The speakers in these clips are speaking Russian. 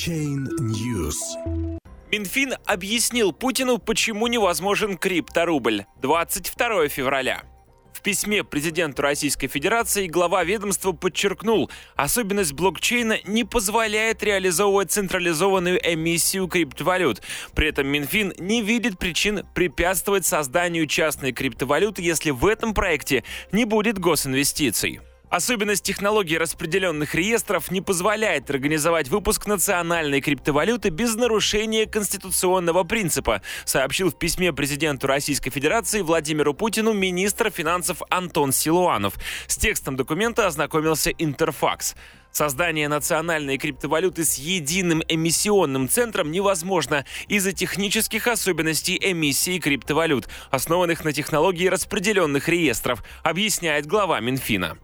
Blockchain News. Минфин объяснил Путину, почему невозможен крипторубль. 22 февраля. В письме президенту Российской Федерации глава ведомства подчеркнул, особенность блокчейна не позволяет реализовывать централизованную эмиссию криптовалют. При этом Минфин не видит причин препятствовать созданию частной криптовалюты, если в этом проекте не будет госинвестиций. Особенность технологии распределенных реестров не позволяет организовать выпуск национальной криптовалюты без нарушения конституционного принципа, сообщил в письме президенту Российской Федерации Владимиру Путину министр финансов Антон Силуанов. С текстом документа ознакомился Интерфакс. Создание национальной криптовалюты с единым эмиссионным центром невозможно из-за технических особенностей эмиссии криптовалют, основанных на технологии распределенных реестров, объясняет глава Минфина.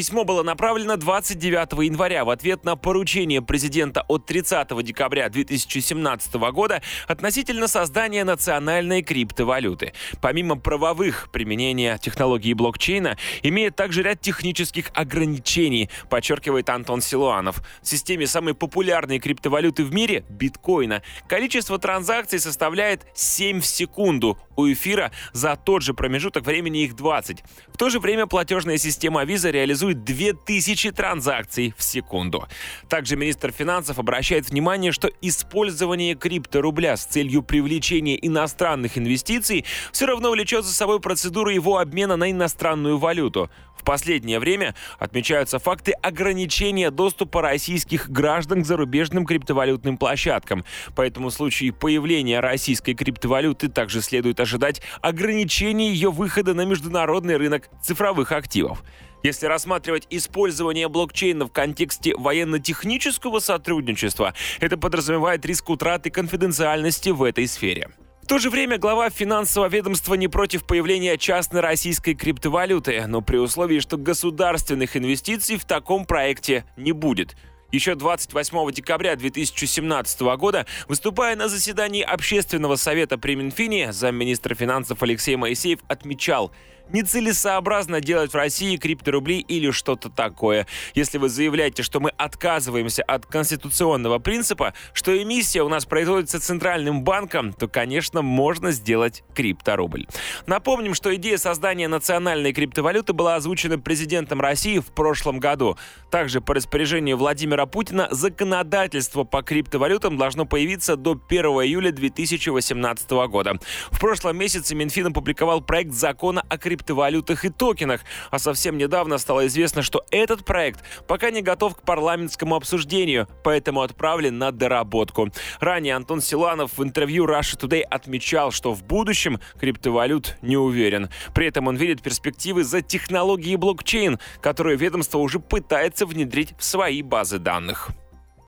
Письмо было направлено 29 января в ответ на поручение президента от 30 декабря 2017 года относительно создания национальной криптовалюты. Помимо правовых применения технологии блокчейна, имеет также ряд технических ограничений, подчеркивает Антон Силуанов. В системе самой популярной криптовалюты в мире – биткоина. Количество транзакций составляет 7 в секунду. У эфира за тот же промежуток времени их 20. В то же время платежная система Visa реализует реализует 2000 транзакций в секунду. Также министр финансов обращает внимание, что использование крипторубля с целью привлечения иностранных инвестиций все равно влечет за собой процедуру его обмена на иностранную валюту. В последнее время отмечаются факты ограничения доступа российских граждан к зарубежным криптовалютным площадкам. Поэтому в случае появления российской криптовалюты также следует ожидать ограничения ее выхода на международный рынок цифровых активов. Если рассматривать использование блокчейна в контексте военно-технического сотрудничества, это подразумевает риск утраты конфиденциальности в этой сфере. В то же время глава финансового ведомства не против появления частной российской криптовалюты, но при условии, что государственных инвестиций в таком проекте не будет – еще 28 декабря 2017 года, выступая на заседании Общественного совета при Минфине, замминистра финансов Алексей Моисеев отмечал, нецелесообразно делать в России крипторубли или что-то такое. Если вы заявляете, что мы отказываемся от конституционного принципа, что эмиссия у нас производится центральным банком, то, конечно, можно сделать крипторубль. Напомним, что идея создания национальной криптовалюты была озвучена президентом России в прошлом году. Также по распоряжению Владимира Путина законодательство по криптовалютам должно появиться до 1 июля 2018 года. В прошлом месяце Минфин опубликовал проект закона о криптовалютах и токенах, а совсем недавно стало известно, что этот проект пока не готов к парламентскому обсуждению, поэтому отправлен на доработку. Ранее Антон Силанов в интервью Russia Today отмечал, что в будущем криптовалют не уверен. При этом он видит перспективы за технологией блокчейн, которую ведомство уже пытается внедрить в свои базы данных.